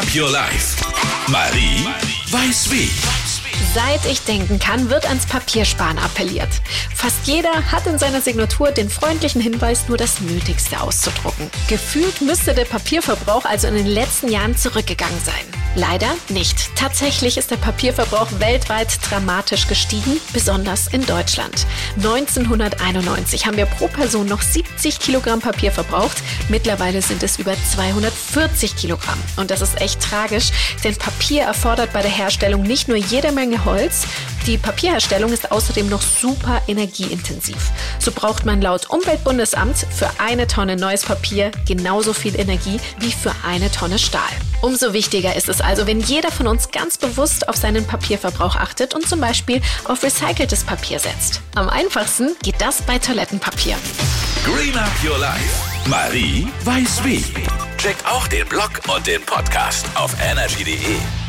Up Your Life. Marie weiß wie. Seit ich denken kann, wird ans Papiersparen appelliert. Fast jeder hat in seiner Signatur den freundlichen Hinweis, nur das Nötigste auszudrucken. Gefühlt müsste der Papierverbrauch also in den letzten Jahren zurückgegangen sein. Leider nicht. Tatsächlich ist der Papierverbrauch weltweit dramatisch gestiegen, besonders in Deutschland. 1991 haben wir pro Person noch 70 Kilogramm Papier verbraucht. Mittlerweile sind es über 240 Kilogramm. Und das ist echt tragisch, denn Papier erfordert bei der Herstellung nicht nur jede Menge Holz, die Papierherstellung ist außerdem noch super energieintensiv. So braucht man laut Umweltbundesamt für eine Tonne neues Papier genauso viel Energie wie für eine Tonne Stahl. Umso wichtiger ist es also, wenn jeder von uns ganz bewusst auf seinen Papierverbrauch achtet und zum Beispiel auf recyceltes Papier setzt. Am einfachsten geht das bei Toilettenpapier. Green Up Your Life. Marie weiß wie. Check auch den Blog und den Podcast auf energy.de.